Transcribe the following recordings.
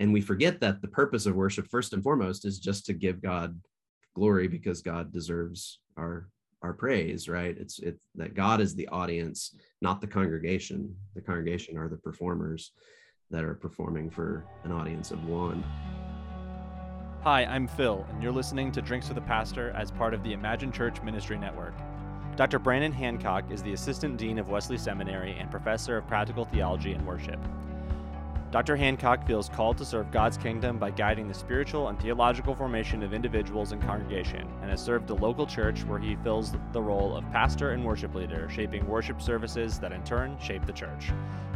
and we forget that the purpose of worship first and foremost is just to give god glory because god deserves our our praise right it's it's that god is the audience not the congregation the congregation are the performers that are performing for an audience of one Hi, I'm Phil, and you're listening to Drinks with the Pastor as part of the Imagine Church Ministry Network. Dr. Brannon Hancock is the Assistant Dean of Wesley Seminary and Professor of Practical Theology and Worship. Dr. Hancock feels called to serve God's kingdom by guiding the spiritual and theological formation of individuals and congregation, and has served the local church where he fills the role of pastor and worship leader, shaping worship services that in turn shape the church.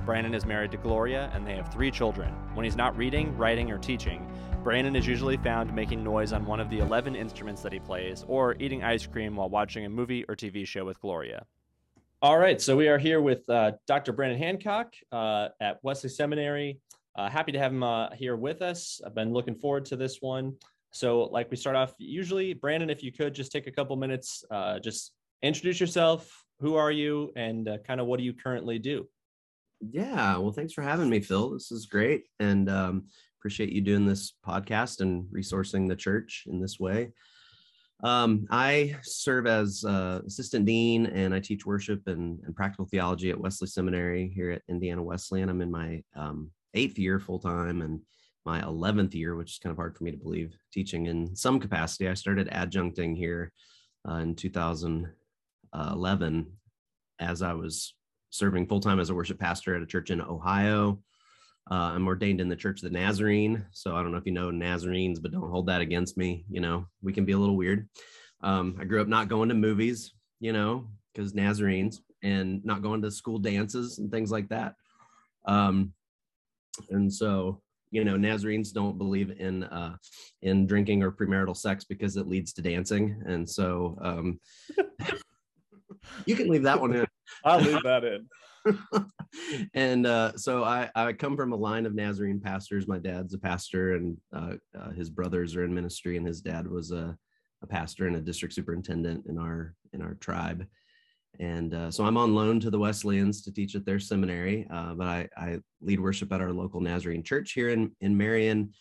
Brannon is married to Gloria, and they have three children. When he's not reading, writing, or teaching, Brannon is usually found making noise on one of the 11 instruments that he plays, or eating ice cream while watching a movie or TV show with Gloria. All right, so we are here with uh, Dr. Brannon Hancock uh, at Wesley Seminary. Uh, happy to have him uh, here with us. I've been looking forward to this one. So, like we start off, usually, Brannon, if you could just take a couple minutes, uh, just introduce yourself. Who are you, and uh, kind of what do you currently do? Yeah, well, thanks for having me, Phil. This is great, and um, appreciate you doing this podcast and resourcing the church in this way. Um, I serve as uh, assistant dean and I teach worship and, and, practical theology at Wesley Seminary here at Indiana Wesleyan. I'm in my um, eighth year full time and my 11th year, which is kind of hard for me to believe, teaching in some capacity. I started adjuncting here uh, in 2011 as I was serving full time as a worship pastor at a church in Ohio. Uh, I'm ordained in the Church of the Nazarene. So I don't know if you know Nazarenes, but don't hold that against me. You know, we can be a little weird. Um, I grew up not going to movies, you know, because Nazarenes and not going to school dances and things like that. Um, and so, you know, Nazarenes don't believe in uh, in drinking or premarital sex because it leads to dancing. And so um, you can leave that one in. I'll leave that in. and uh, so I, I come from a line of Nazarene pastors. My dad's a pastor, and uh, uh, his brothers are in ministry, and his dad was a, a pastor and a district superintendent in our in our tribe. And uh, so I'm on loan to the Wesleyans to teach at their seminary, uh, but I, I, lead worship at our local Nazarene church here in in Marion.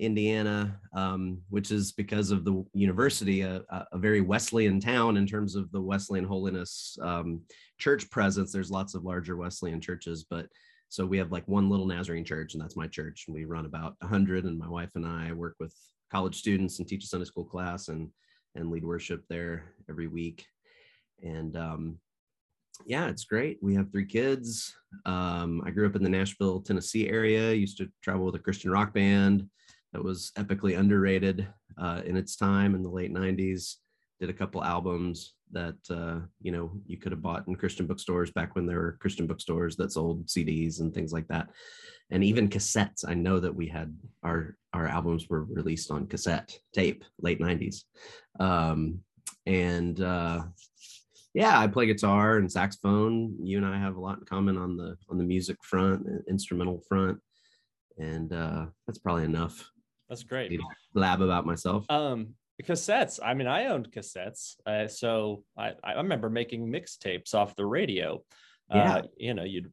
Indiana, um, which is because of the university, a, a, very Wesleyan town in terms of the Wesleyan holiness um, church presence. There's lots of larger Wesleyan churches, but so we have like one little Nazarene church, and that's my church. We run about 100, and my wife and I work with college students and teach a Sunday school class and and lead worship there every week. And um, yeah, it's great. We have three kids. Um, I grew up in the Nashville, Tennessee area. Used to travel with a Christian rock band that was epically underrated uh, in its time in the late 90s did a couple albums that uh, you know you could have bought in christian bookstores back when there were christian bookstores that sold cds and things like that and even cassettes i know that we had our our albums were released on cassette tape late 90s um, and uh, yeah i play guitar and saxophone you and i have a lot in common on the on the music front instrumental front and uh, that's probably enough that's great. Blab about myself. Um, cassettes. I mean, I owned cassettes, uh, so I, I remember making mixtapes off the radio. Uh, yeah. Uh, you know, you'd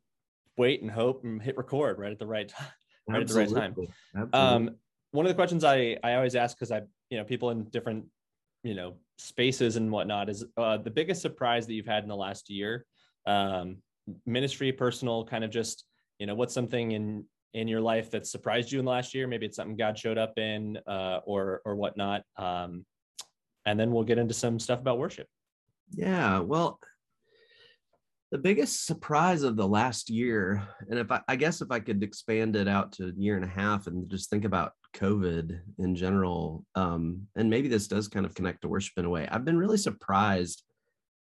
wait and hope and hit record right at the right time. Right Absolutely. at the right time. Absolutely. Um, one of the questions I I always ask because I you know people in different you know spaces and whatnot is uh, the biggest surprise that you've had in the last year um, ministry personal kind of just you know what's something in in your life that surprised you in the last year? Maybe it's something God showed up in uh, or or whatnot. Um, and then we'll get into some stuff about worship. Yeah, well, the biggest surprise of the last year, and if I, I guess if I could expand it out to a year and a half and just think about COVID in general, um, and maybe this does kind of connect to worship in a way. I've been really surprised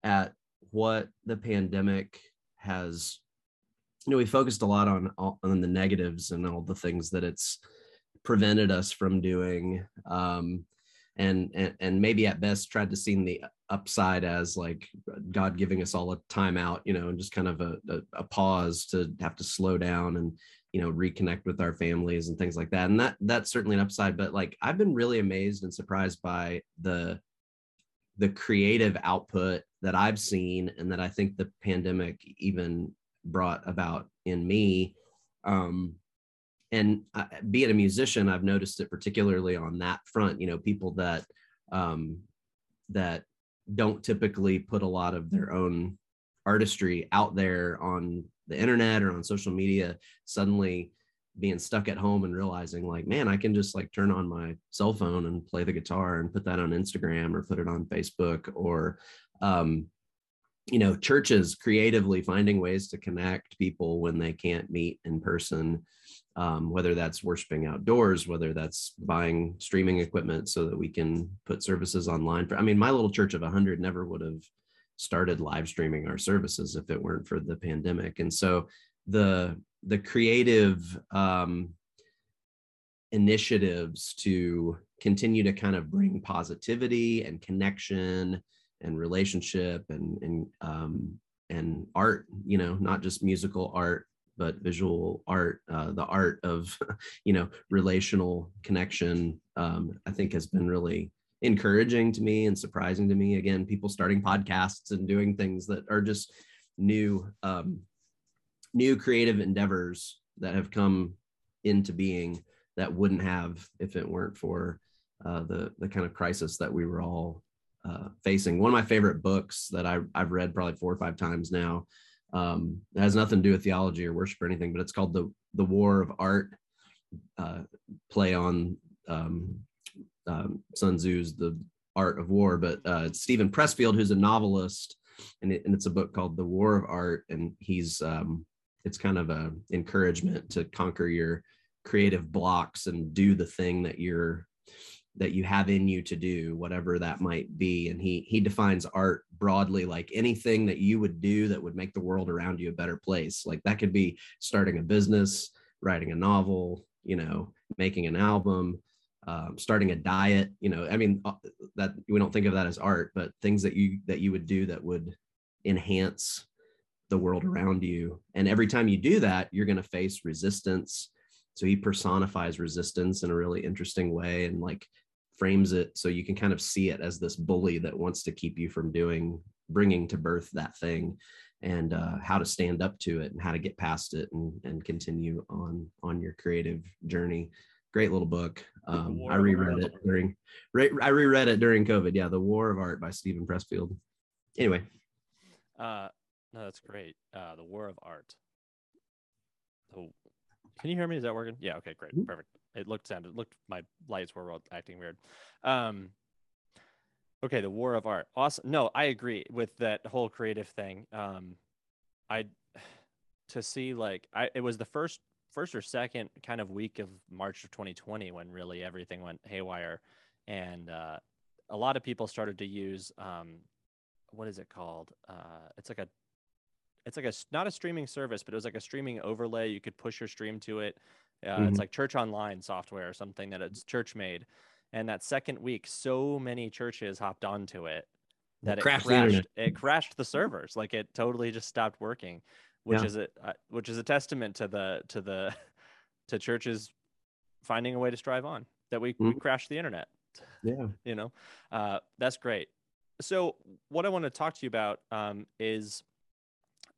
at what the pandemic has you know we focused a lot on on the negatives and all the things that it's prevented us from doing um and and, and maybe at best tried to see the upside as like god giving us all a timeout you know and just kind of a, a, a pause to have to slow down and you know reconnect with our families and things like that and that that's certainly an upside but like i've been really amazed and surprised by the the creative output that i've seen and that i think the pandemic even brought about in me um and uh, being a musician, I've noticed it particularly on that front. You know, people that um, that don't typically put a lot of their own artistry out there on the internet or on social media suddenly being stuck at home and realizing like man i can just like turn on my cell phone and play the guitar and put that on instagram or put it on facebook or um, you know churches creatively finding ways to connect people when they can't meet in person um, whether that's worshiping outdoors whether that's buying streaming equipment so that we can put services online for i mean my little church of 100 never would have started live streaming our services if it weren't for the pandemic. And so the the creative um, initiatives to continue to kind of bring positivity and connection and relationship and and um, and art you know not just musical art but visual art uh, the art of you know relational connection um, i think has been really encouraging to me and surprising to me. Again people starting podcasts and doing things that are just new um, new creative endeavors that have come into being that wouldn't have if it weren't for uh, the the kind of crisis that we were all uh, facing. One of my favorite books that I, I've read probably four or five times now. Um, it has nothing to do with theology or worship or anything, but it's called the the War of Art. Uh, play on um, um, Sun Tzu's The Art of War, but uh, it's Steven Pressfield who's a novelist, and, it, and it's a book called The War of Art, and he's um, it's kind of a encouragement to conquer your creative blocks and do the thing that you're that you have in you to do whatever that might be. And he he defines art broadly like anything that you would do that would make the world around you a better place. Like that could be starting a business writing a novel you know making an album um, starting a diet you know i mean uh, that we don't think of that as art but things that you that you would do that would enhance the world around you. And every time you do that you're going to face resistance. So he personifies resistance in a really interesting way. And like frames it so you can kind of see it as this bully that wants to keep you from doing bringing to birth that thing and uh, how to stand up to it and how to get past it and, and continue on on your creative journey. Great little book. Um, i reread it during i reread it during covid. Yeah the war of art by steven pressfield. Anyway. Uh no that's great. Uh the war of art. Can you hear me? Is that working? Yeah okay great. Mm-hmm. perfect it looked sounded looked my lights were acting weird. Um, okay, the war of art. Awesome. No, I agree with that whole creative thing. Um, I to see like I it was the first first or second kind of week of March of 2020 when really everything went haywire, and uh, a lot of people started to use um, what is it called? Uh, it's like a it's like a not a streaming service, but it was like a streaming overlay. You could push your stream to it, uh, mm-hmm. It's like Church Online software or something that it's church made. And that second week, so many churches hopped onto it that it crashed. crashed it crashed the servers. Like it totally just stopped working, which yeah. is a uh, which is a testament to the to the to churches finding a way to strive on. That we, mm-hmm. we crashed the internet. Yeah, you know, uh, that's great. So what I want to talk to you about um, is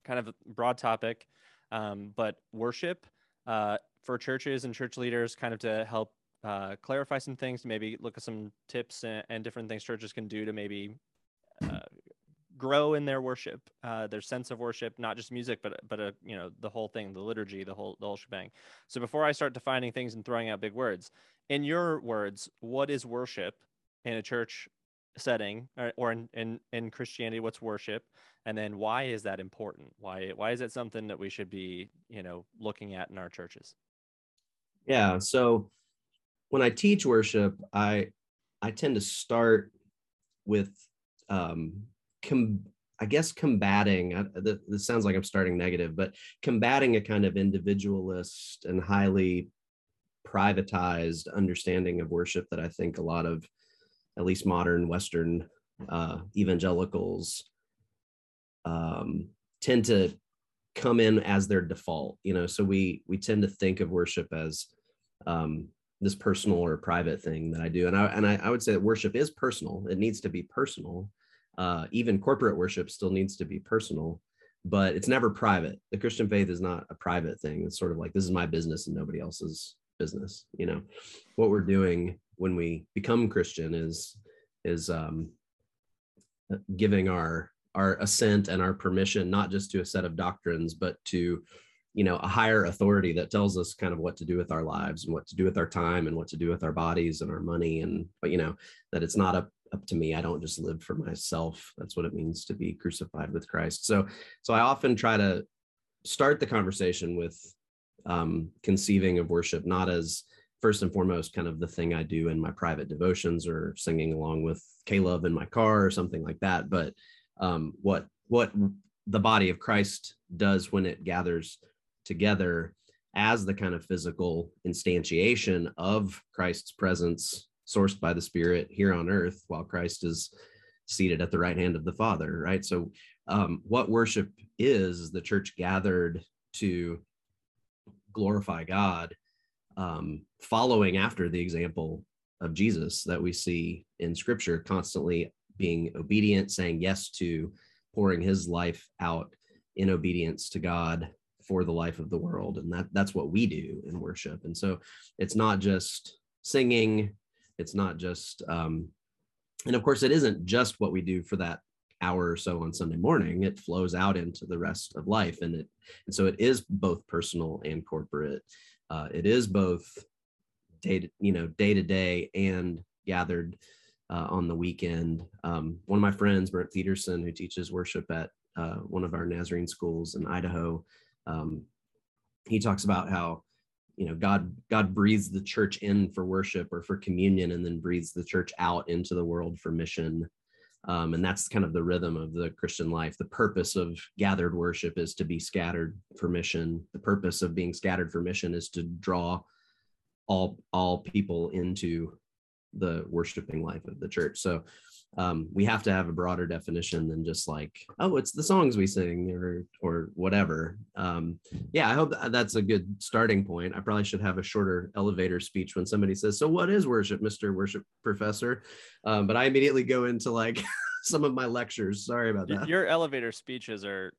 kind of a broad topic, um, but worship. Uh, for churches and church leaders kind of to help uh, clarify some things, maybe look at some tips and, and, different things churches can do to maybe uh, grow in their worship, uh, their sense of worship, not just music, but but uh, you know the whole thing, the liturgy, the whole the whole shebang. So before I start defining things and throwing out big words, in your words, what is worship in a church setting or, or in, in in Christianity? What's worship? and then why is that important why why is it something that we should be you know looking at in our churches yeah. So when I teach worship, I I tend to start with um com- I guess combating uh, this sounds like I'm starting negative, but combating a kind of individualist and highly privatized understanding of worship that I think a lot of at least modern Western uh, evangelicals um, tend to come in as their default you know so we we tend to think of worship as um this personal or private thing that i do and i and I, I would say that worship is personal it needs to be personal uh even corporate worship still needs to be personal but it's never private. The Christian faith is not a private thing. It's sort of like this is my business and nobody else's business. You know, what we're doing when we become Christian is is um, giving our our assent and our permission not just to a set of doctrines, but to you know a higher authority that tells us kind of what to do with our lives and what to do with our time and what to do with our bodies and our money. And but you know that it's not up up to me. I don't just live for myself. That's what it means to be crucified with christ. So so i often try to start the conversation with um, conceiving of worship not as first and foremost kind of the thing i do in my private devotions or singing along with K-LOVE in my car or something like that but um, what what the body of christ does when it gathers together as the kind of physical instantiation of christ's presence sourced by the Spirit here on earth while Christ is seated at the right hand of the Father, right? So, um, what worship is, the church gathered to glorify God, um, following after the example of Jesus that we see in Scripture, constantly being obedient, saying yes to pouring his life out in obedience to God for the life of the world. And that that's what we do in worship. And so it's not just singing it's not just, um, and of course, it isn't just what we do for that hour or so on Sunday morning. It flows out into the rest of life, and it and so it is both personal and corporate. Uh, it is both day to you know day to day and gathered uh, on the weekend. Um, one of my friends, Brent Peterson, who teaches worship at uh, one of our Nazarene schools in Idaho, um, he talks about how you know god god breathes the church in for worship or for communion and then breathes the church out into the world for mission. Um, and that's kind of the rhythm of the christian life. The purpose of gathered worship is to be scattered for mission. The purpose of being scattered for mission is to draw all all people into the worshiping life of the church. So um, we have to have a broader definition than just like oh it's the songs we sing or or whatever. Um, yeah i hope that's a good starting point. I probably should have a shorter elevator speech when somebody says so what is worship mr worship professor? Um, but i immediately go into like some of my lectures. Sorry about that. your elevator speeches are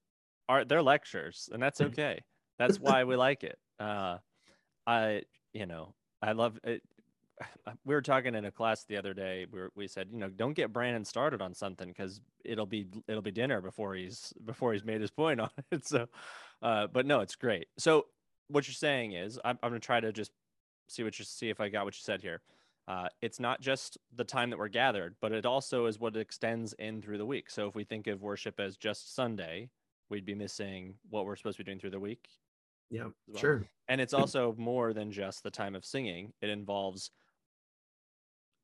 are they're lectures and that's okay. That's why we like it. Uh i you know I love it. We were talking in a class the other day. We, were, we said, you know, don't get Brannon started on something because it'll be it'll be dinner before he's before he's made his point on it. So, uh, but no, it's great. So what you're saying is, I'm, I'm gonna try to just see what you see if I got what you said here. Uh, it's not just the time that we're gathered, but it also is what extends in through the week. So if we think of worship as just Sunday, we'd be missing what we're supposed to be doing through the week. Yeah, well. sure. And it's also more than just the time of singing. It involves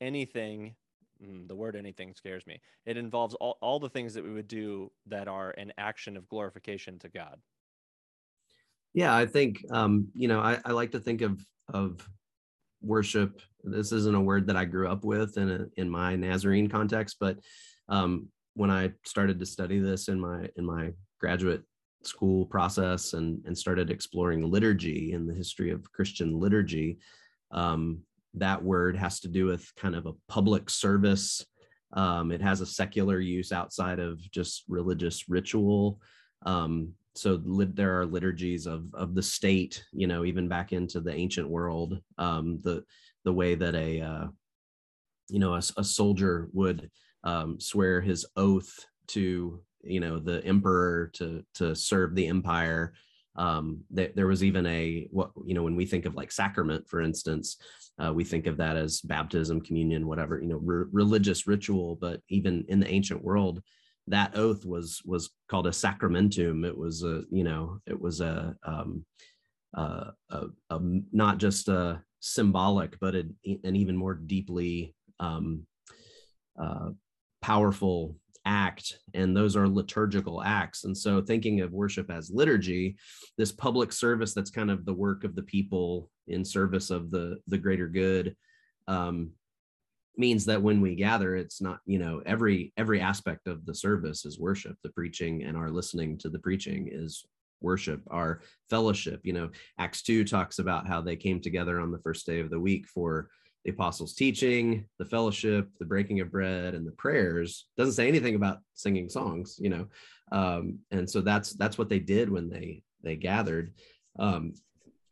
anything mm, the word anything scares me. It involves all, all the things that we would do that are an action of glorification to god. Yeah i think um, you know I, I, like to think of of worship. This isn't a word that i grew up with in a, in my nazarene context but um, when i started to study this in my in my graduate school process and and started exploring liturgy and the history of christian liturgy um, that word has to do with kind of a public service. Um, it has a secular use outside of just religious ritual. Um, so there are liturgies of of the state, you know, even back into the ancient world. Um, the the way that a uh, you know a, a soldier would um, swear his oath to you know the emperor to to serve the empire um, th- there was even a what you know when we think of like sacrament for instance uh, we think of that as baptism, communion, whatever, you know, re- religious ritual. But even in the ancient world, that oath was was called a sacramentum. It was a, you know, it was a, um, a, a not just a symbolic, but a, an even more deeply um, uh, powerful act and those are liturgical acts. And so thinking of worship as liturgy this public service that's kind of the work of the people in service of the the greater good um, means that when we gather it's not you know every every aspect of the service is worship. The preaching and our listening to the preaching is worship. Our fellowship you know acts 2 talks about how they came together on the first day of the week for the apostles' teaching, the fellowship, the breaking of bread, and the prayers. Doesn't say anything about singing songs, you know. um, and so that's that's what they did when they they gathered um,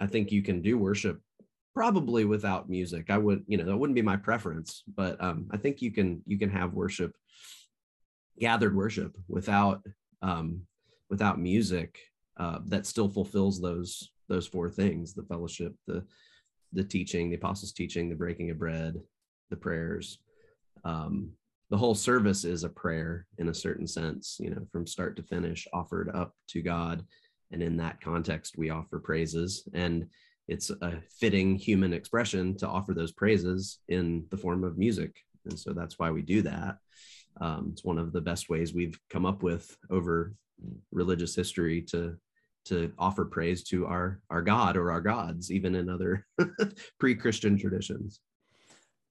i think you can do worship probably without music i would you know that wouldn't be my preference but um, i think you can you can have worship gathered worship without um, without music uh, that still fulfills those those four things the fellowship the the teaching the apostles teaching the breaking of bread the prayers. Um, the whole service is a prayer in a certain sense you know from start to finish offered up to god. And in that context we offer praises. And it's a fitting human expression to offer those praises in the form of music. And so that's why we do that. Um, it's one of the best ways we've come up with over religious history to to offer praise to our our god or our gods even in other pre-christian traditions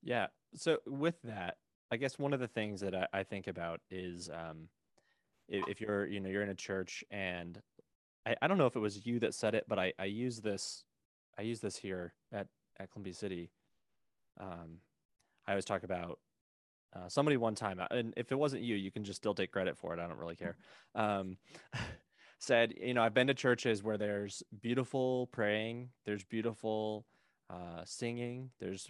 yeah so with that i guess one of the things that i, I think about is um, if, if, you're you know you're in a church and I, I don't know if it was you that said it but i i use this I use this here at at Columbia City. Um, I always talk about uh, somebody one time, and if it wasn't you, you can just still take credit for it. I don't really care. Um, said, you know, I've been to churches where there's beautiful praying, there's beautiful uh, singing, there's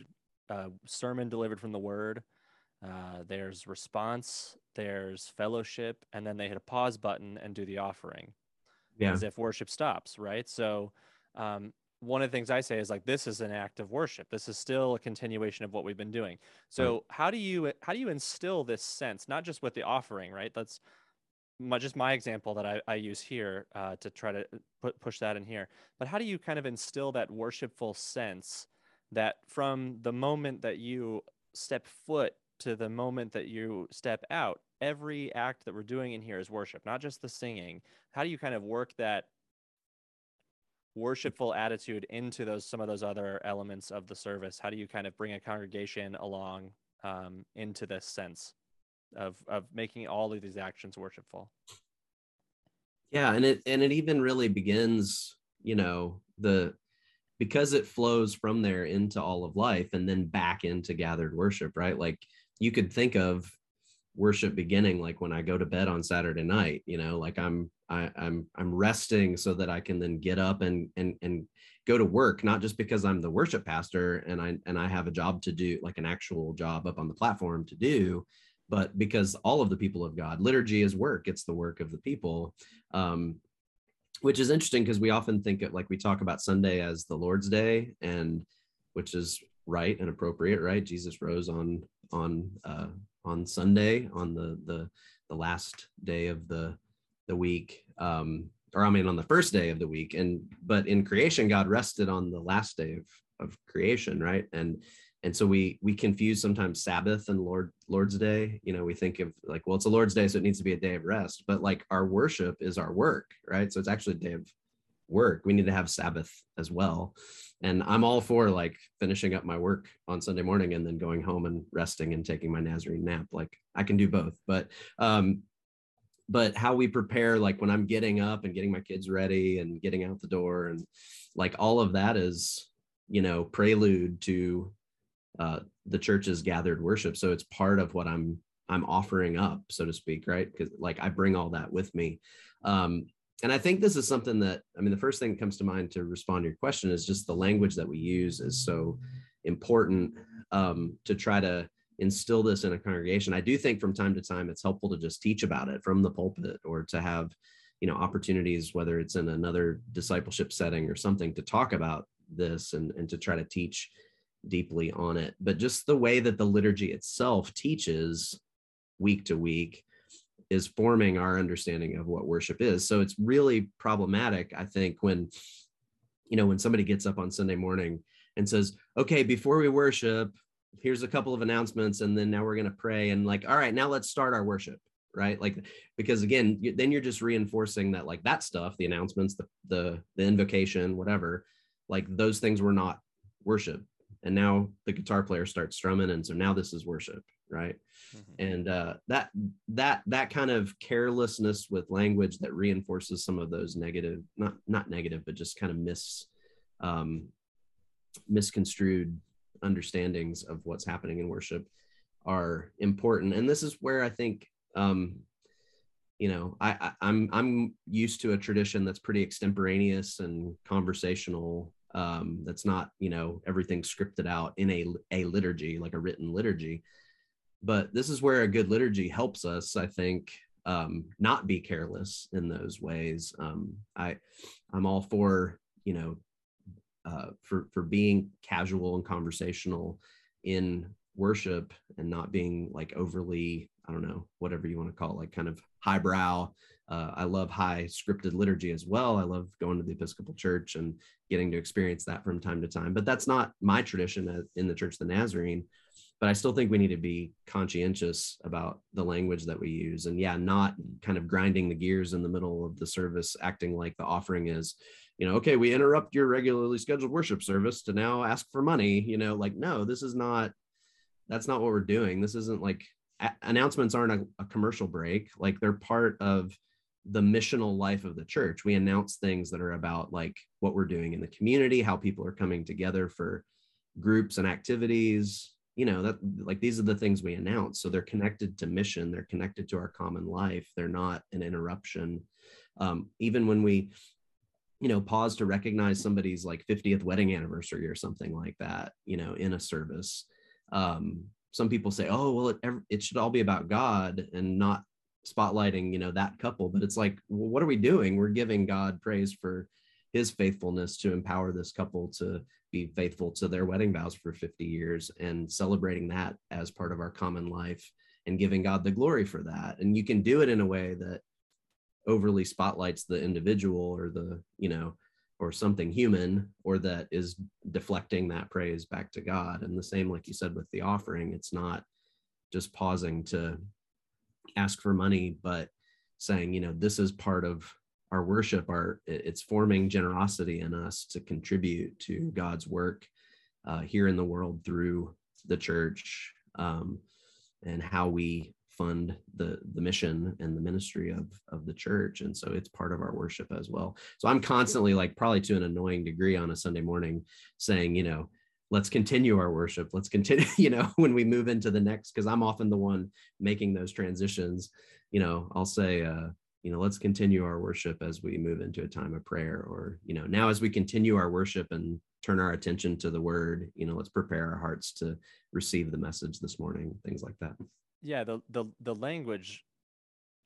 a uh, sermon delivered from the Word, uh, there's response, there's fellowship, and then they hit a pause button and do the offering, yeah. as if worship stops, right? So um, one of the things I say is like this is an act of worship. This is still a continuation of what we've been doing. So right. how do you how do you instill this sense, not just with the offering, right? That's my, just my example that I, I use here uh, to try to uh, put push that in here. But how do you kind of instill that worshipful sense that from the moment that you step foot to the moment that you step out, every act that we're doing in here is worship, not just the singing. How do you kind of work that worshipful attitude into those some of those other elements of the service how do you kind of bring a congregation along um, into this sense of of making all of these actions worshipful. Yeah and it and it even really begins you know the because it flows from there into all of life and then back into gathered worship right? Like you could think of worship beginning like when i go to bed on saturday night you know like i'm I, I'm I'm resting so that I can then get up and and and go to work, not just because I'm the worship pastor and I and I have a job to do, like an actual job up on the platform to do, but because all of the people of God, liturgy is work. It's the work of the people. Um, which is interesting because we often think it like we talk about Sunday as the Lord's Day, and which is right and appropriate, right? Jesus rose on on uh, on Sunday on the the the last day of the the week um or i mean on the first day of the week and but in creation god rested on the last day of of creation right and and so we we confuse sometimes sabbath and lord lord's day. You know we think of like well it's a lord's day so it needs to be a day of rest. But like our worship is our work right? So it's actually a day of work. We need to have sabbath as well. And i'm all for like finishing up my work on sunday morning and then going home and resting and taking my nazarene nap. Like i can do both. But um but how we prepare like when i'm getting up and getting my kids ready and getting out the door and like all of that is you know prelude to uh, the church's gathered worship. So it's part of what i'm i'm offering up so to speak right? Because like i bring all that with me. Um, and i think this is something that i mean the first thing that comes to mind to respond to your question is just the language that we use is so important um, to try to instill this in a congregation. I do think from time to time it's helpful to just teach about it from the pulpit or to have you know opportunities whether it's in another discipleship setting or something to talk about this and, and to try to teach deeply on it but just the way that the liturgy itself teaches week to week is forming our understanding of what worship is. So it's really problematic i think when you know when somebody gets up on sunday morning and says okay before we worship here's a couple of announcements and then now we're going to pray and like all right now let's start our worship right? Like because again then you're just reinforcing that like that stuff the announcements the the the invocation whatever like those things were not worship and now the guitar player starts strumming and so now this is worship right mm-hmm. and uh that that that kind of carelessness with language that reinforces some of those negative not not negative but just kind of mis um misconstrued understandings of what's happening in worship are important and this is where i think um, you know I, I i'm i'm used to a tradition that's pretty extemporaneous and conversational um that's not you know everything scripted out in a a liturgy like a written liturgy but this is where a good liturgy helps us i think um not be careless in those ways um i i'm all for you know uh for for being casual and conversational in worship and not being like overly i don't know whatever you want to call it like kind of highbrow. Uh, I love high scripted liturgy as well. I love going to the Episcopal Church and getting to experience that from time to time. But that's not my tradition in the Church of the Nazarene. But I still think we need to be conscientious about the language that we use. And yeah, not kind of grinding the gears in the middle of the service, acting like the offering is, you know, okay, we interrupt your regularly scheduled worship service to now ask for money. You know, like, no, this is not, that's not what we're doing. This isn't like announcements aren't a, a, commercial break like they're part of the missional life of the church. We announce things that are about like what we're doing in the community how people are coming together for groups and activities. You know that like these are the things we announce. So they're connected to mission. They're connected to our common life. They're not an interruption. Um, even when we you know pause to recognize somebody's like 50th wedding anniversary or something like that you know in a service um, some people say, oh, well, it, it should all be about God and not spotlighting, you know, that couple. But it's like, what are we doing? We're giving God praise for his faithfulness to empower this couple to be faithful to their wedding vows for 50 years and celebrating that as part of our common life and giving God the glory for that. And you can do it in a way that overly spotlights the individual or the, you know, or something human or that is deflecting that praise back to God. And the same, like you said, with the offering, it's not just pausing to ask for money, but saying, you know, this is part of our worship, our it's forming generosity in us to contribute to God's work uh, here in the world through the church um, and how we fund the the mission and the ministry of of the church. And so it's part of our worship as well. So i'm constantly like probably to an annoying degree on a sunday morning saying you know let's continue our worship. Let's continue you know when we move into the next because i'm often the one making those transitions you know i'll say uh you know let's continue our worship as we move into a time of prayer or you know now as we continue our worship and turn our attention to the word you know let's prepare our hearts to receive the message this morning things like that. Yeah the the the language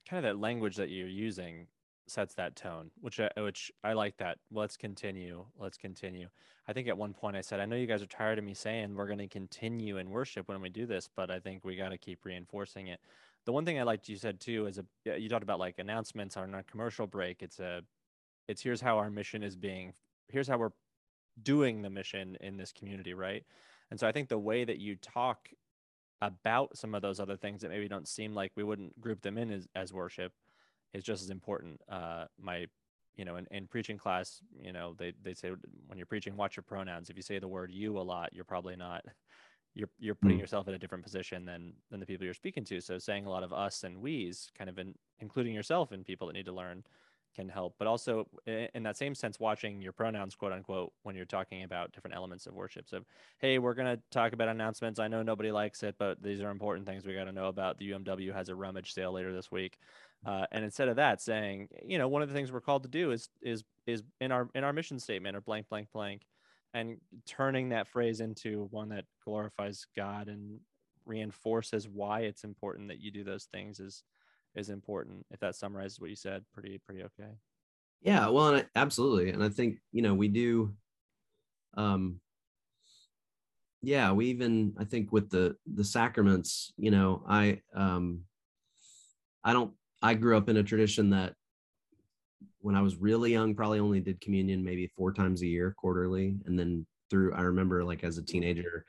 kind of that language that you're using sets that tone which I, which I like that. Let's continue let's continue. I think at one point I said I know you guys are tired of me saying we're going to continue in worship when we do this but I think we got to keep reinforcing it. The one thing I liked you said too is a you talked about like announcements are not commercial break. It's a it's here's how our mission is being here's how we're doing the mission in this community right? And so I think the way that you talk about some of those other things that maybe don't seem like we wouldn't group them in as, as worship is just as important. Uh, my, you know, in, in preaching class, you know, they, they say when you're preaching, watch your pronouns. If you say the word you a lot, you're probably not, you're, you're putting mm. yourself in a different position than, than the people you're speaking to. So saying a lot of us and we's kind of in, including yourself and people that need to learn can help but also in that same sense watching your pronouns quote unquote when you're talking about different elements of worship. So hey we're going to talk about announcements. I know nobody likes it but these are important things we got to know about. The umw has a rummage sale later this week. Uh, and instead of that saying you know one of the things we're called to do is is is in our in our mission statement or blank blank blank and turning that phrase into one that glorifies god and reinforces why it's important that you do those things is is important. If that summarizes what you said, pretty pretty okay. Yeah, well, and I, absolutely, and I think you know we do. Um, yeah, we even I think with the the sacraments, you know, I um, I don't. I grew up in a tradition that when I was really young, probably only did communion maybe four times a year, quarterly, and then through. I remember like as a teenager,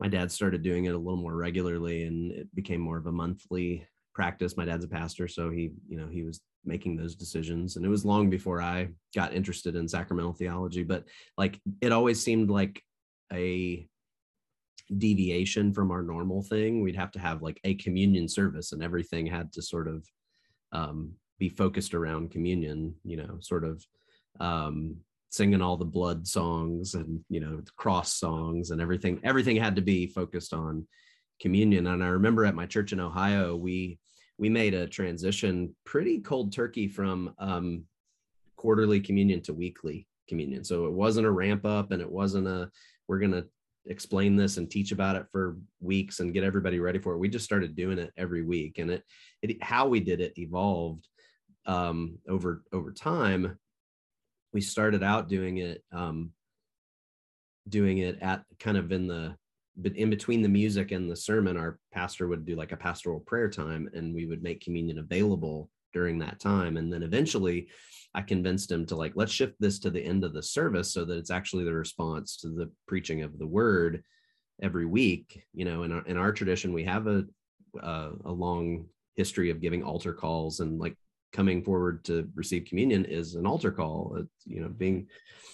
my dad started doing it a little more regularly, and it became more of a monthly practice. My dad's a pastor, so he, you know, he was making those decisions. And it was long before I got interested in sacramental theology, but like it always seemed like a deviation from our normal thing. We'd have to have like a communion service and everything had to sort of um, be focused around communion, you know, sort of um, singing all the blood songs and, you know, cross songs and everything. Everything had to be focused on communion. And I remember at my church in Ohio, we we made a transition pretty cold turkey from um, quarterly communion to weekly communion. So it wasn't a ramp up and it wasn't a, we're going to explain this and teach about it for weeks and get everybody ready for it. We just started doing it every week and it, it how we did it evolved um, over, over time. We started out doing it, um, doing it at kind of in the, but in between the music and the sermon, our pastor would do like a pastoral prayer time and we would make communion available during that time. And then eventually I convinced him to like, let's shift this to the end of the service so that it's actually the response to the preaching of the word every week. You know, in our, in our tradition, we have a, a, a long history of giving altar calls and like coming forward to receive communion is an altar call. It's, you know, being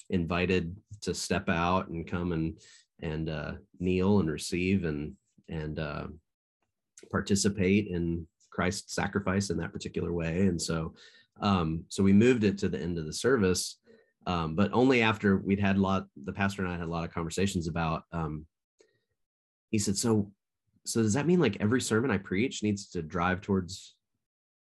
invited to step out and come and, and uh, kneel and receive and, and uh, participate in Christ's sacrifice in that particular way. And so, um, so we moved it to the end of the service, um, but only after we'd had a lot. The pastor and I had a lot of conversations about. Um, he said, "So, so does that mean like every sermon I preach needs to drive towards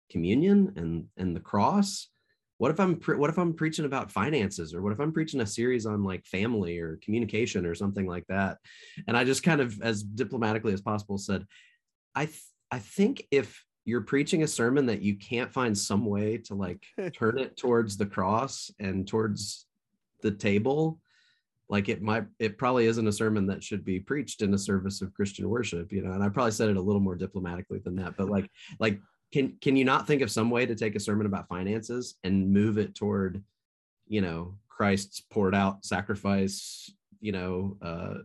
communion and and the cross?" What if i'm pre- what if i'm preaching about finances or what if i'm preaching a series on like family or communication or something like that? And i just kind of as diplomatically as possible said i th- i think if you're preaching a sermon that you can't find some way to like turn it towards the cross and towards the table like it might it probably isn't a sermon that should be preached in a service of christian worship you know? And i probably said it a little more diplomatically than that but like like can can you not think of some way to take a sermon about finances and move it toward you know christ's poured out sacrifice you know uh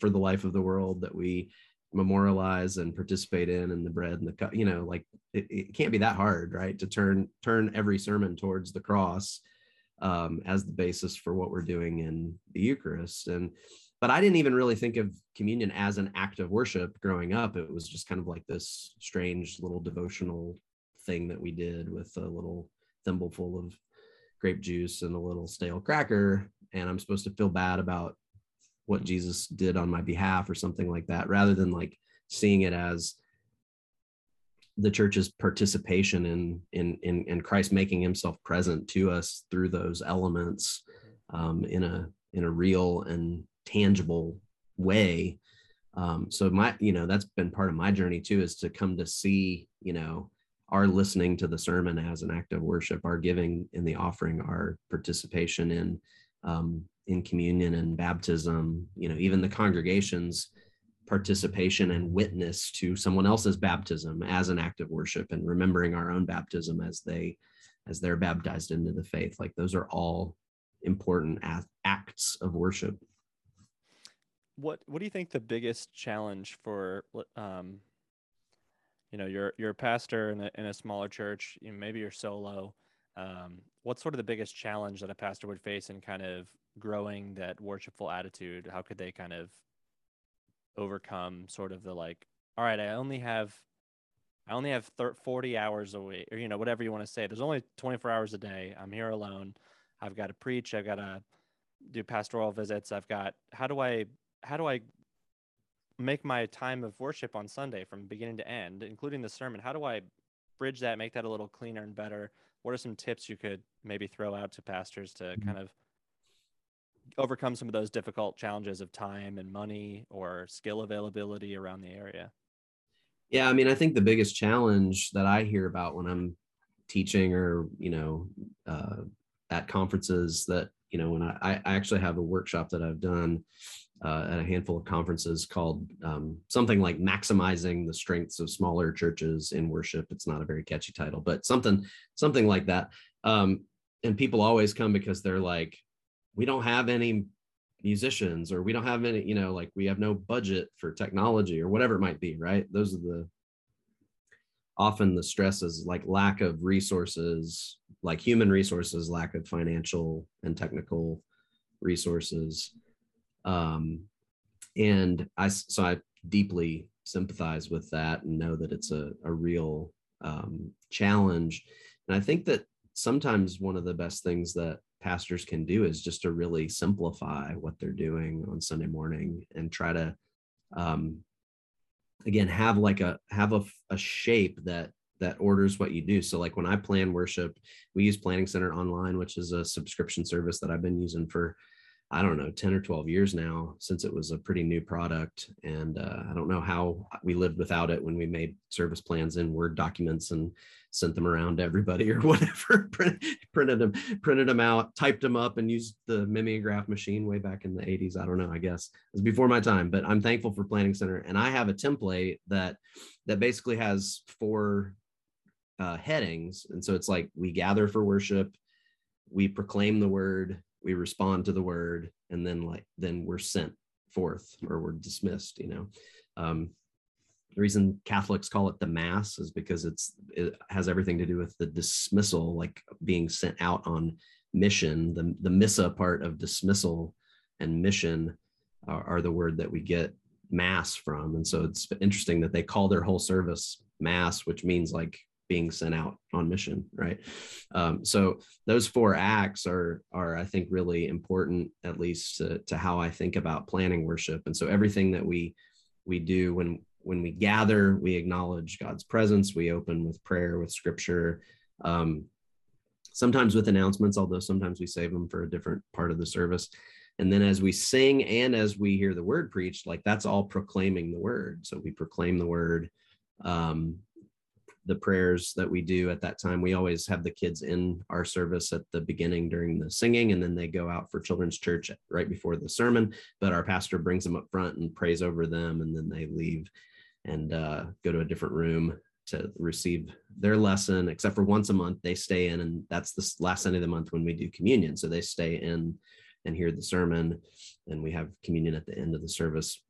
for the life of the world that we memorialize and participate in and the bread and the cup you know like it, it, can't be that hard right to turn turn every sermon towards the cross um, as the basis for what we're doing in the eucharist. And but i didn't even really think of communion as an act of worship growing up. It was just kind of like this strange little devotional thing that we did with a little thimbleful of grape juice and a little stale cracker and i'm supposed to feel bad about what Jesus did on my behalf or something like that, rather than like seeing it as the church's participation in in in, in Christ making himself present to us through those elements um, in a in a real and tangible way. Um, so my you know that's been part of my journey too is to come to see you know our listening to the sermon as an act of worship, our giving in the offering, our participation in um, in communion and baptism, you know, even the congregation's participation and witness to someone else's baptism as an act of worship and remembering our own baptism as they as they're baptized into the faith like those are all important acts of worship what what do you think the biggest challenge for um you know you're you're a pastor in a, in a smaller church you know, maybe you're solo um, what's sort of the biggest challenge that a pastor would face in kind of growing that worshipful attitude? How could they kind of overcome sort of the like, all right, I only have, I only have 30, 40 hours a week, or, you know, whatever you want to say. There's only 24 hours a day. I'm here alone. I've got to preach. I've got to do pastoral visits. I've got, how do I, how do I make my time of worship on Sunday from beginning to end, including the sermon? How do I bridge that, make that a little cleaner and better? what are some tips you could maybe throw out to pastors to mm-hmm. kind of overcome some of those difficult challenges of time and money or skill availability around the area? Yeah, I mean, I think the biggest challenge that I hear about when I'm teaching or, you know, uh, at conferences that, you know, when I, I actually have a workshop that I've done uh, at a handful of conferences called um, something like maximizing the strengths of smaller churches in worship. It's not a very catchy title, but something something like that. Um, and people always come because they're like, we don't have any musicians, or we don't have any, you know, like we have no budget for technology, or whatever it might be. Right? Those are the often the stress is like lack of resources, like human resources, lack of financial and technical resources um, and I, so I deeply sympathize with that and know that it's a, a real um, challenge. And I think that sometimes one of the best things that pastors can do is just to really simplify what they're doing on Sunday morning and try to, um, again, have like a have a, a shape that that orders what you do. So like when I plan worship, we use Planning Center Online, which is a subscription service that I've been using for I don't know, 10 or 12 years now since it was a pretty new product. And uh, I don't know how we lived without it when we made service plans in Word documents and sent them around to everybody or whatever, Print, printed them, printed them out, typed them up and used the mimeograph machine way back in the 80s. I don't know, I guess it was before my time, but I'm thankful for Planning Center. And I have a template that that basically has four uh, headings. And so it's like we gather for worship, we proclaim the word, we respond to the word and then like then we're sent forth or we're dismissed you know? Um, the reason catholics call it the mass is because it's it has everything to do with the dismissal like being sent out on mission. The the missa part of dismissal and mission are, are the word that we get mass from. And so it's interesting that they call their whole service mass which means like being sent out on mission right? Um, so those four acts are are i think really important at least to, to how i think about planning worship. And so everything that we we do when when we gather we acknowledge god's presence we open with prayer with scripture um, sometimes with announcements although sometimes we save them for a different part of the service. And then as we sing and as we hear the word preached like that's all proclaiming the word. So we proclaim the word um, the prayers that we do at that time. We always have the kids in our service at the beginning during the singing, and then they go out for children's church right before the sermon. But our pastor brings them up front and prays over them, and then they leave and uh, go to a different room to receive their lesson. Except for once a month, they stay in, and that's the last Sunday of the month when we do communion. So they stay in and hear the sermon, and we have communion at the end of the service.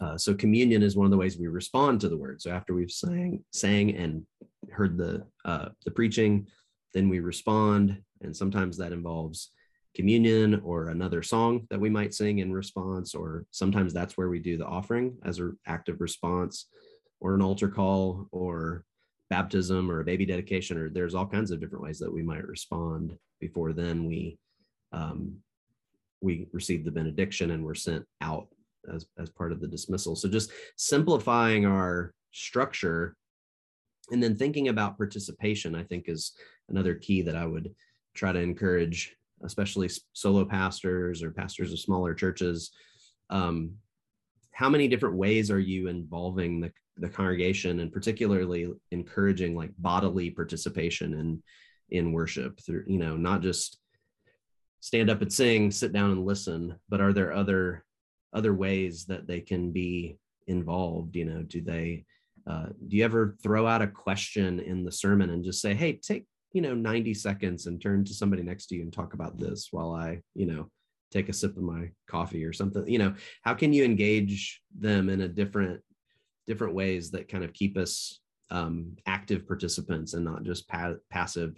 Uh, so communion is one of the ways we respond to the word. So after we've sang, sang and heard the uh, the preaching, then we respond, and sometimes that involves communion or another song that we might sing in response, or sometimes that's where we do the offering as an active response, or an altar call, or baptism, or a baby dedication, or there's all kinds of different ways that we might respond. Before then, we um, we receive the benediction and we're sent out as, as part of the dismissal. So just simplifying our structure and then thinking about participation, I think is another key that I would try to encourage, especially solo pastors or pastors of smaller churches. Um, how many different ways are you involving the, the congregation and particularly encouraging like bodily participation in in worship through you know not just stand up and sing sit down and listen but are there other other ways that they can be involved you know do they uh, do you ever throw out a question in the sermon and just say hey take you know 90 seconds and turn to somebody next to you and talk about this while i you know take a sip of my coffee or something you know? How can you engage them in a different different ways that kind of keep us um, active participants and not just pa- passive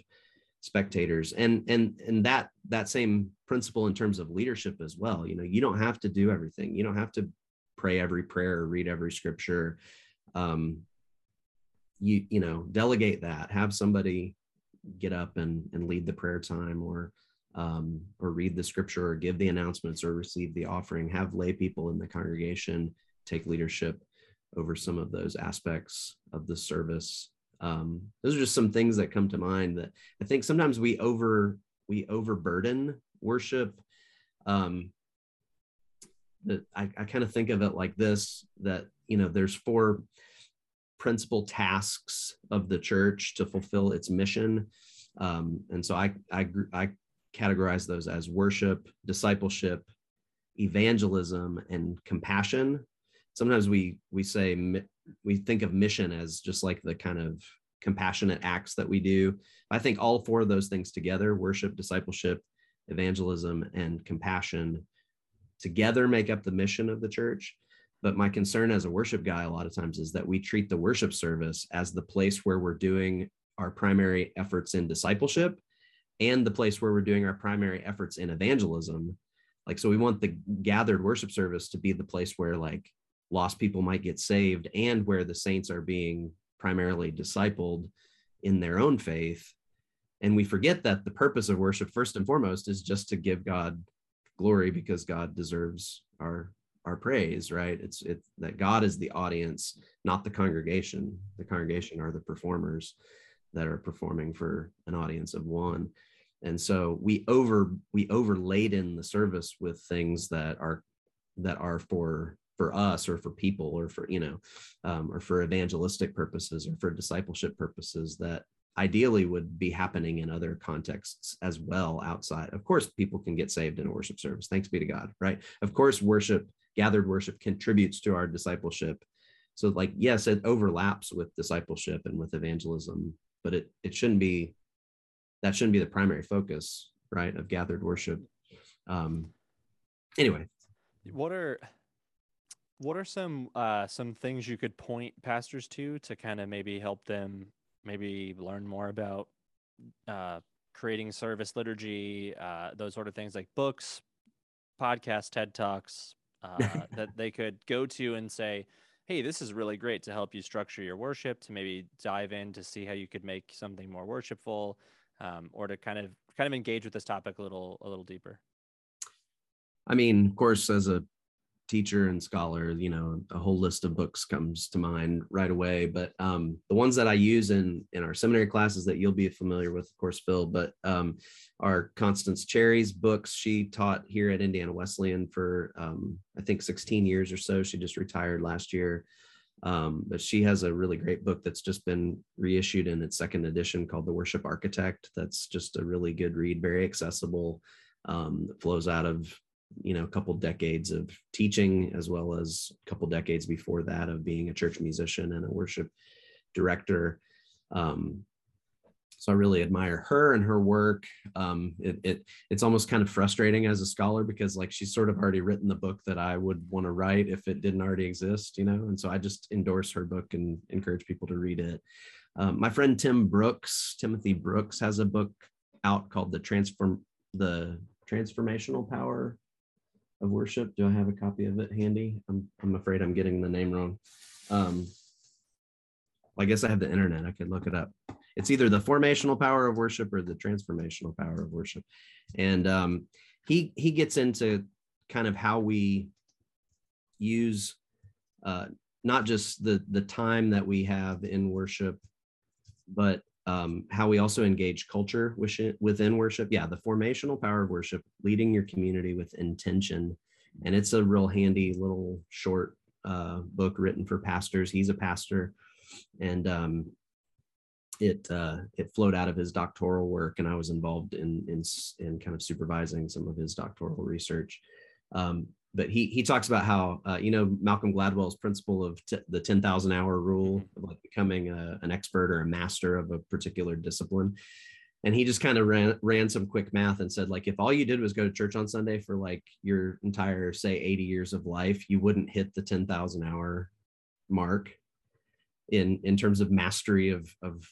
spectators. And and and that that same principle in terms of leadership as well. You know you don't have to do everything. You don't have to pray every prayer read every scripture. Um you you know delegate that. Have somebody get up and and lead the prayer time or um or read the scripture or give the announcements or receive the offering. Have lay people in the congregation take leadership over some of those aspects of the service um, those are just some things that come to mind that I think sometimes we over we overburden worship. Um, I, I kind of think of it like this: that you know, there's four principal tasks of the church to fulfill its mission, um, and so I I I categorize those as worship, discipleship, evangelism, and compassion. Sometimes we we say we think of mission as just like the kind of compassionate acts that we do. I think all four of those things together worship, discipleship, evangelism, and compassion together make up the mission of the church. But my concern as a worship guy, a lot of times, is that we treat the worship service as the place where we're doing our primary efforts in discipleship and the place where we're doing our primary efforts in evangelism. Like, so we want the gathered worship service to be the place where, like, lost people might get saved and where the saints are being primarily discipled in their own faith. And we forget that the purpose of worship first and foremost is just to give god glory because god deserves our our praise right? It's it's that god is the audience not the congregation. The congregation are the performers that are performing for an audience of one. And so we over we overlaid in the service with things that are that are for for us or for people or for you know um, or for evangelistic purposes or for discipleship purposes that ideally would be happening in other contexts as well outside. Of course people can get saved in a worship service. Thanks be to god right? Of course worship gathered worship contributes to our discipleship. So like yes it overlaps with discipleship and with evangelism but it it shouldn't be that shouldn't be the primary focus right of gathered worship. Um anyway. What are what are some uh some things you could point pastors to to kind of maybe help them maybe learn more about uh creating service liturgy uh those sort of things like books podcasts ted talks uh, that they could go to and say hey this is really great to help you structure your worship to maybe dive in to see how you could make something more worshipful um, or to kind of kind of engage with this topic a little a little deeper. I mean of course as a teacher and scholar you know a whole list of books comes to mind right away. But um, the ones that i use in in our seminary classes that you'll be familiar with of course phil but um, are constance cherry's books. She taught here at indiana wesleyan for um, i think 16 years or so. She just retired last year. Um, but she has a really great book that's just been reissued in its second edition called the worship architect. That's just a really good read very accessible um, flows out of you know a couple decades of teaching as well as a couple decades before that of being a church musician and a worship director. Um, so i really admire her and her work. Um, it, it it's almost kind of frustrating as a scholar because like she's sort of already written the book that i would want to write if it didn't already exist you know? And so i just endorse her book and encourage people to read it. Um, my friend tim brooks timothy brooks has a book out called the transform the transformational power of worship. Do I have a copy of it handy? I'm I'm afraid I'm getting the name wrong. Um, I guess I have the internet. I could look it up. It's either the formational power of worship or the transformational power of worship, and um, he he gets into kind of how we use uh, not just the the time that we have in worship, but um, how we also engage culture within worship. Yeah, the formational power of worship, leading your community with intention. And it's a real handy little short uh, book written for pastors. He's a pastor, and um, it uh, it flowed out of his doctoral work, and I was involved in in in kind of supervising some of his doctoral research. Um, but he he talks about how uh, you know Malcolm Gladwell's principle of t- the ten thousand hour rule mm-hmm. of like becoming a, an expert or a master of a particular discipline, and he just kind of ran ran some quick math and said like if all you did was go to church on Sunday for like your entire say eighty years of life, you wouldn't hit the ten thousand hour mark in in terms of mastery of of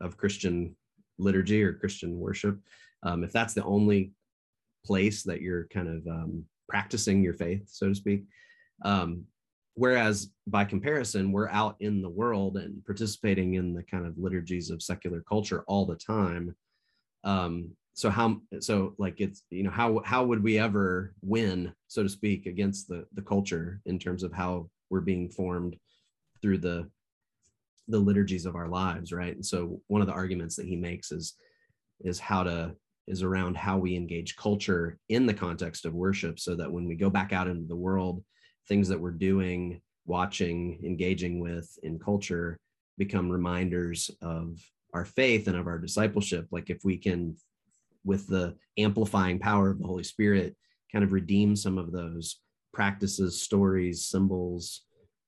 of Christian liturgy or Christian worship. Um, if that's the only place that you're kind of um, practicing your faith, so to speak. Um, whereas by comparison, we're out in the world and participating in the kind of liturgies of secular culture all the time. Um, so how so like it's you know how how would we ever win so to speak against the the culture in terms of how we're being formed through the the liturgies of our lives right and so one of the arguments that he makes is is how to is around how we engage culture in the context of worship so that when we go back out into the world, things that we're doing, watching, engaging with in culture become reminders of our faith and of our discipleship. Like if we can, with the amplifying power of the Holy Spirit, kind of redeem some of those practices, stories, symbols,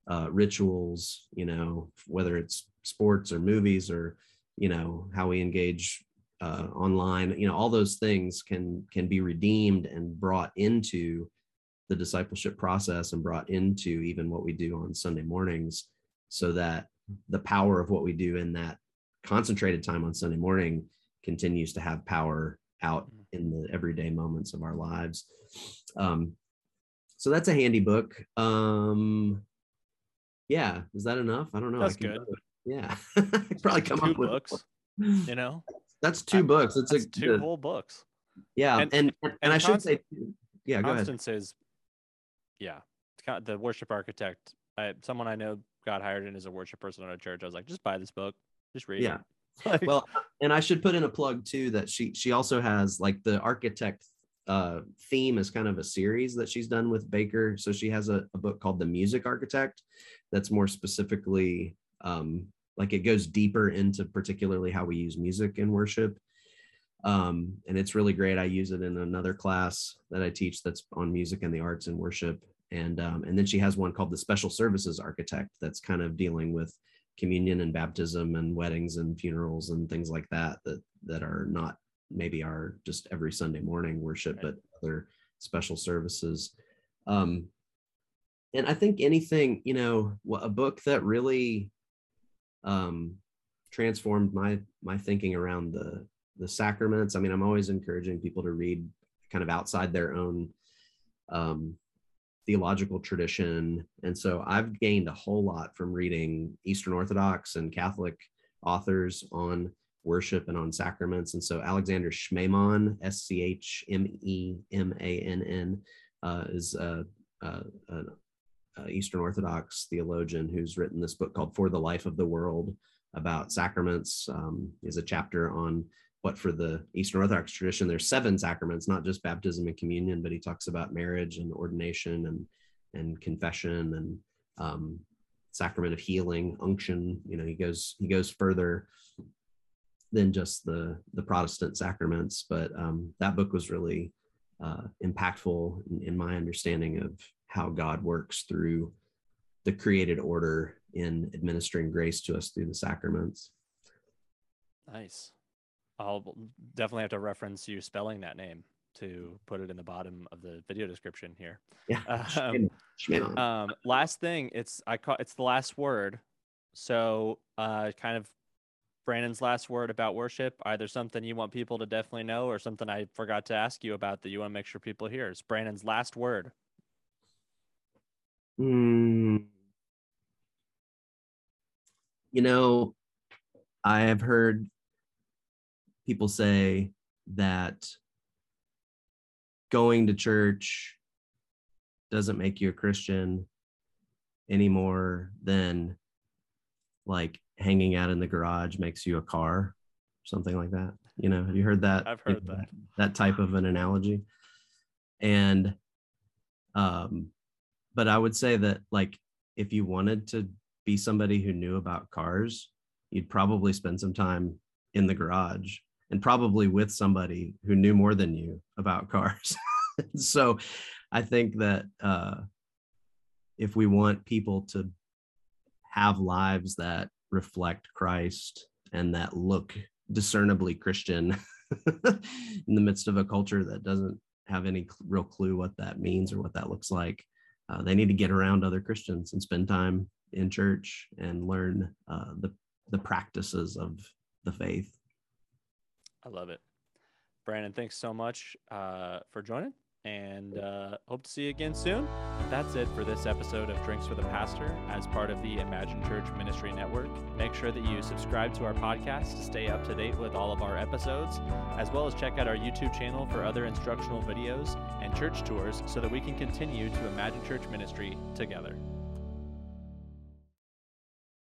uh, rituals, you know, whether it's sports or movies or, you know, how we engage uh, online you know all those things can can be redeemed and brought into the discipleship process and brought into even what we do on sunday mornings so that the power of what we do in that concentrated time on sunday morning continues to have power out mm-hmm. in the everyday moments of our lives. Um, so that's a handy book. Um, yeah is that enough? I don't know. That's good. yeah probably come Two up with books you know that's two books. It's That's a two whole books. Yeah, and and, and, and I should say, yeah, go Constance is, yeah, the worship architect. I, someone I know got hired in as a worship person at a church. I was like, just buy this book, just read Yeah. it. Well and i should put in a plug too that she she also has like the architect uh theme is kind of a series that she's done with baker so she has a, a book called the music architect that's more specifically um like it goes deeper into particularly how we use music in worship. Um and it's really great. I use it in another class that i teach that's on music and the arts and worship. And um, and then she has one called the special services architect that's kind of dealing with communion and baptism and weddings and funerals and things like that that that are not maybe our just every sunday morning worship Right. but other special services. Um and i think anything you know a book that really um transformed my my thinking around the the sacraments i mean i'm always encouraging people to read kind of outside their own um theological tradition. And so I've gained a whole lot from reading Eastern Orthodox and Catholic authors on worship and on sacraments. And so Alexander Schmemann, S C H M E M A N N, uh, is a, a, a, a Eastern Orthodox theologian who's written this book called For the Life of the World about sacraments. Um, is a chapter on what for the Eastern Orthodox tradition, there's seven sacraments, not just baptism and communion, but he talks about marriage and ordination and and confession and um, sacrament of healing, unction. You know, he goes he goes further than just the the Protestant sacraments. But um, that book was really uh, impactful in, in my understanding of how God works through the created order in administering grace to us through the sacraments. nice. I'll definitely have to reference you spelling that name to put it in the bottom of the video description here. Yeah. Um, um, last thing, it's I call it's the last word. So, uh, kind of Brannon's last word about worship. Either something you want people to definitely know, or something I forgot to ask you about that you want to make sure people hear. It's Brannon's last word. Hmm. You know, I have heard people say that going to church doesn't make you a Christian any more than like hanging out in the garage makes you a car, something like that. You know, have you heard that? I've heard that. that type of an analogy. And um but I would say that like if you wanted to be somebody who knew about cars, you'd probably spend some time in the garage and probably with somebody who knew more than you about cars. so I think that uh if we want people to have lives that reflect Christ and that look discernibly Christian in the midst of a culture that doesn't have any real clue what that means or what that looks like. Uh, they need to get around other Christians and spend time in church and learn uh, the the practices of the faith. I love it. Brannon, thanks so much uh, for joining and uh, hope to see you again soon. That's it for this episode of Drinks with a Pastor as part of the Imagine Church Ministry Network. Make sure that you subscribe to our podcast to stay up to date with all of our episodes, as well as check out our YouTube channel for other instructional videos and church tours so that we can continue to imagine church ministry together.